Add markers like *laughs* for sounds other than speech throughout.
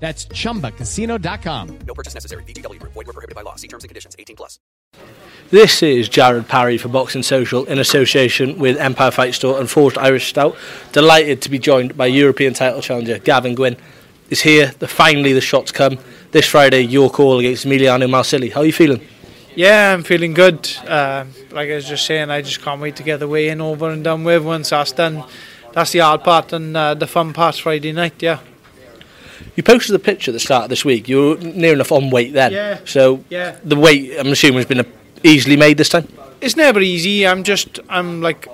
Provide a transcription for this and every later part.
That's chumbacasino.com. No purchase necessary. VGW Group. Void were prohibited by law. See terms and conditions. 18 plus. This is Jared Parry for Boxing Social in association with Empire Fight Store and Forged Irish Stout. Delighted to be joined by European title challenger Gavin Gwynne. Is here. The finally the shots come this Friday. York Hall against Emiliano Marsili. How are you feeling? Yeah, I'm feeling good. Uh, like I was just saying, I just can't wait to get the weigh in over and done with. Once that's done, that's the hard part and uh, the fun part's Friday night. Yeah. You posted a picture at the start of this week. You were near enough on weight then. Yeah. So Yeah. the weight, I'm assuming, has been easily made this time. It's never easy. I'm just, I'm like,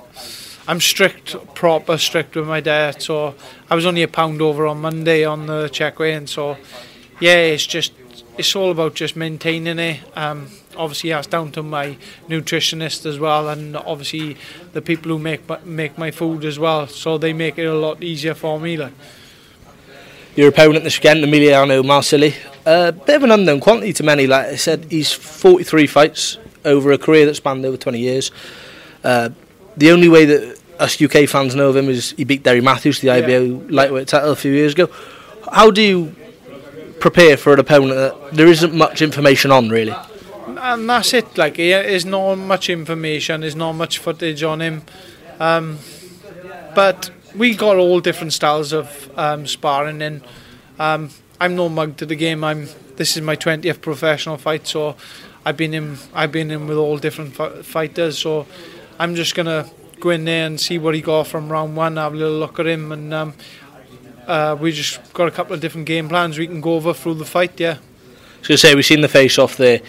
I'm strict, proper strict with my diet. So I was only a pound over on Monday on the check weigh in. So yeah, it's just, it's all about just maintaining it. Um, obviously, that's down to my nutritionist as well, and obviously the people who make my, make my food as well. So they make it a lot easier for me. Like. Your opponent this weekend, Emiliano Marsili, a bit of an unknown quantity to many. Like I said, he's 43 fights over a career that spanned over 20 years. Uh, the only way that us UK fans know of him is he beat Derry Matthews the IBO lightweight title a few years ago. How do you prepare for an opponent that there isn't much information on, really? and that's it. Like, there's not much information, there's not much footage on him. Um, but we got all different styles of um, sparring, and um, I'm no mug to the game. I'm. This is my 20th professional fight, so I've been in. I've been in with all different fi- fighters, so I'm just gonna go in there and see what he got from round one. Have a little look at him, and um, uh, we just got a couple of different game plans we can go over through the fight. Yeah. To say, we've seen the face off there.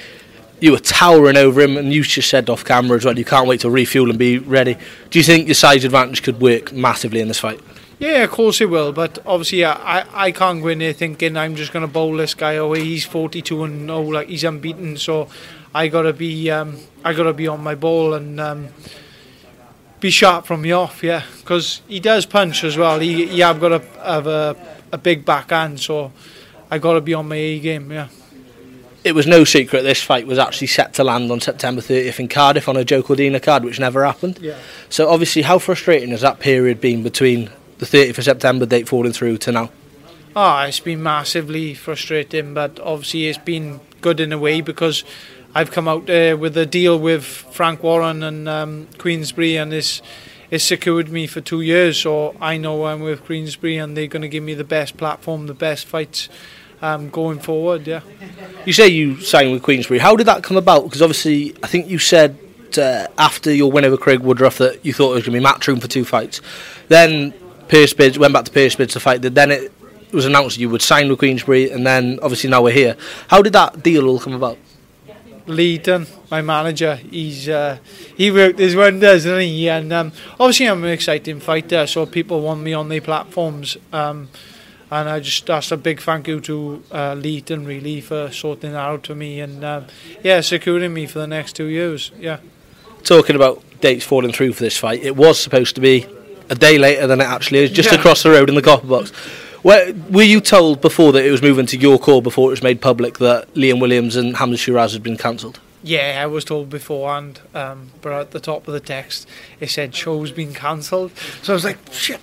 You were towering over him, and you just said off camera as well, you can't wait to refuel and be ready. Do you think your size advantage could work massively in this fight? Yeah, of course it will. But obviously, I, I, can't go in there thinking I'm just going to bowl this guy away. He's 42 and no, like he's unbeaten. So I gotta be um, I gotta be on my ball and um, be sharp from the off. Yeah, because he does punch as well. He, I've got to have a, a big backhand, so I gotta be on my A game. Yeah. It was no secret this fight was actually set to land on September 30th in Cardiff on a Joe Cordina card, which never happened. Yeah. So obviously, how frustrating has that period been between the 30th of September date falling through to now? Ah, it's been massively frustrating, but obviously it's been good in a way because I've come out uh, with a deal with Frank Warren and um, Queensberry, and it's it's secured me for two years. So I know I'm with Queensberry, and they're going to give me the best platform, the best fights um, going forward. Yeah. You say you signed with Queensberry. How did that come about? Because obviously, I think you said uh, after your win over Craig Woodruff that you thought it was going to be matchroom for two fights. Then purse bids went back to purse bids to fight. Then it was announced you would sign with Queensberry, and then obviously now we're here. How did that deal all come about? Leighton, my manager, he's uh, he worked his wonders, didn't he? And um, obviously, I'm an exciting fighter, so people want me on their platforms. Um, and I just that's a big thank you to uh, Leighton really for sorting that out for me and um, yeah, securing me for the next two years. Yeah. Talking about dates falling through for this fight, it was supposed to be a day later than it actually is, just Yeah. across the road in the copper box. Where, were you told before that it was moving to York Hall before it was made public that Liam Williams and Hamza Shiraz had been cancelled? Yeah, I was told beforehand, um, but at the top of the text it said show's been cancelled. So I was like, shit.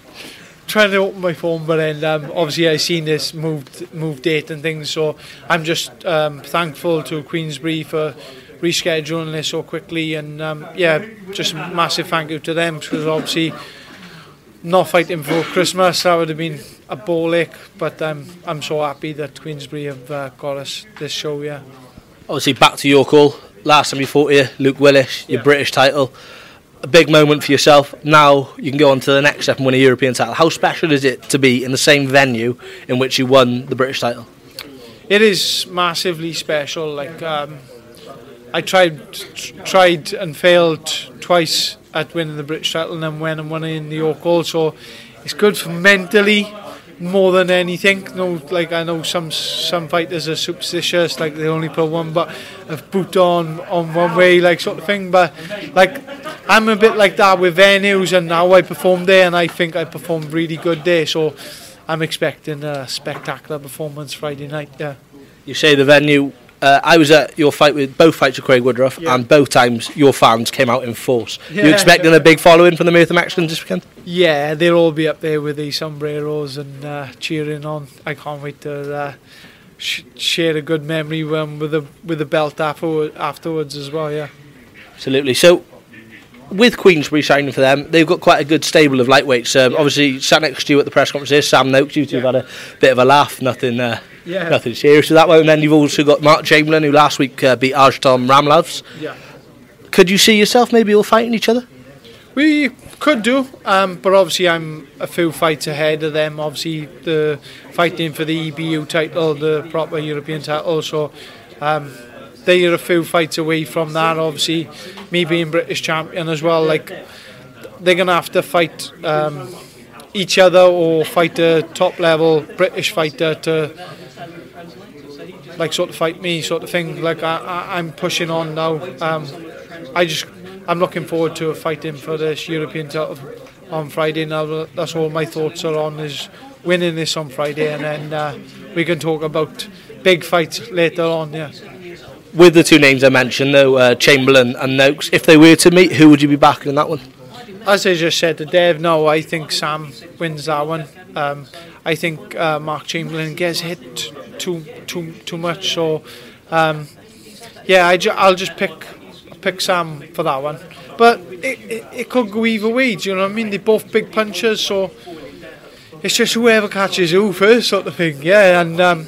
Trying to open my phone, but then um, obviously I seen this moved moved date and things. So I'm just um, thankful to Queensberry for rescheduling this so quickly, and um, yeah, just massive thank you to them because obviously not fighting for Christmas that would have been a ball ache. But um, I'm so happy that Queensberry have uh, got us this show. Yeah. Obviously, back to York Hall. Last time you fought here, Luke Willis, your Yeah. British title. A big moment for yourself. Now you can go on to the next step and win a European title. How special is it to be in the same venue in which you won the British title? It is massively special. Like um, I tried, tr- tried and failed twice at winning the British title, and then when and won it in the York Hall. So it's good for mentally more than anything. No, like I know some some fighters are superstitious, like they only put one, but have boot on on one way, like sort of thing. But like I'm a bit like that with venues, and now I performed there, and I think I performed really good there. So. I'm expecting a spectacular performance Friday night. Yeah. You say the venue. Uh, I was at your fight with both fights with Craig Woodruff, Yeah. and both times your fans came out in force. You Yeah. expecting a big following from the Merthyr Mexicans this weekend? Yeah, they'll all be up there with the sombreros and uh, cheering on. I can't wait to uh, sh- share a good memory um, with the with the belt afterward, afterwards as well. Yeah. Absolutely. So, with Queensberry signing for them, they've got quite a good stable of lightweights. Um, Obviously, sat next to you at the press conference here, Sam Noakes. You two have had a bit of a laugh, nothing, uh, Yeah. nothing serious with that one. And then you've also got Mark Chamberlain, who last week uh, beat Artjoms Ramlovs. Yeah. Could you see yourself maybe all fighting each other? We could do, um, but obviously I'm a few fights ahead of them. Obviously, the fighting for the EBU title, the proper European title, so um, they are a few fights away from that. Obviously, me being British champion as well, like they're gonna have to fight um, each other or fight a top level British fighter to like sort of fight me, sort of thing. Like I, I'm pushing on now. Um, I just I'm looking forward to fighting for this European title on Friday. Now that's all my thoughts are on is winning this on Friday, and then uh, we can talk about big fights later on. Yeah. With the two names I mentioned, though, uh, Chamberlain and Noakes, if they were to meet, who would you be backing in that one? As I just said to Dave, no, I think Sam wins that one. Um, I think uh, Mark Chamberlain gets hit too too too much. So, um, yeah, I ju- I'll just pick pick Sam for that one. But it, it, it could go either way. Do you know what I mean? They're both big punchers, so it's just whoever catches who first, sort of thing. Yeah, and um,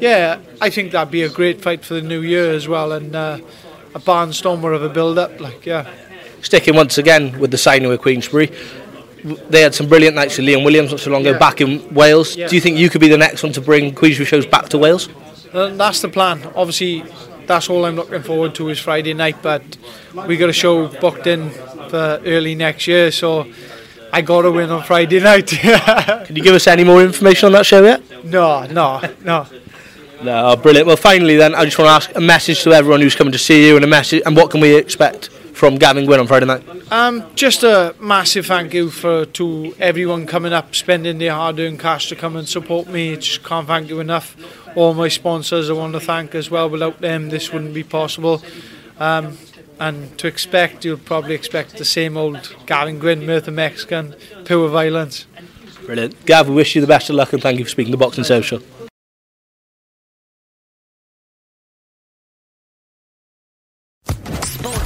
yeah, I think that'd be a great fight for the new year as well, and uh, a barnstormer of a build-up. Like, yeah. Sticking once again with the signing with Queensberry, they had some brilliant nights with Liam Williams not so long ago Yeah. back in Wales. Yeah. Do you think you could be the next one to bring Queensberry shows back to Wales? Uh, That's the plan. Obviously, that's all I'm looking forward to is Friday night. But we got a show booked in for early next year, so I got to win on Friday *laughs* night. Can you give us any more information on that show yet? no, no, no. No, brilliant. Well, finally, then, I just want to ask a message to everyone who's coming to see you, and a message, and what can we expect from Gavin Gwynne on Friday night? Um, just a massive thank you for to everyone coming up, spending their hard-earned cash to come and support me. Just can't thank you enough. All my sponsors, I want to thank as well. Without them, this wouldn't be possible. Um, and to expect, you'll probably expect the same old Gavin Gwynne, Merthyr Mexican, pure violence. Brilliant. Gav, we wish you the best of luck, and thank you for speaking to Boxing Social.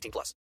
18 plus.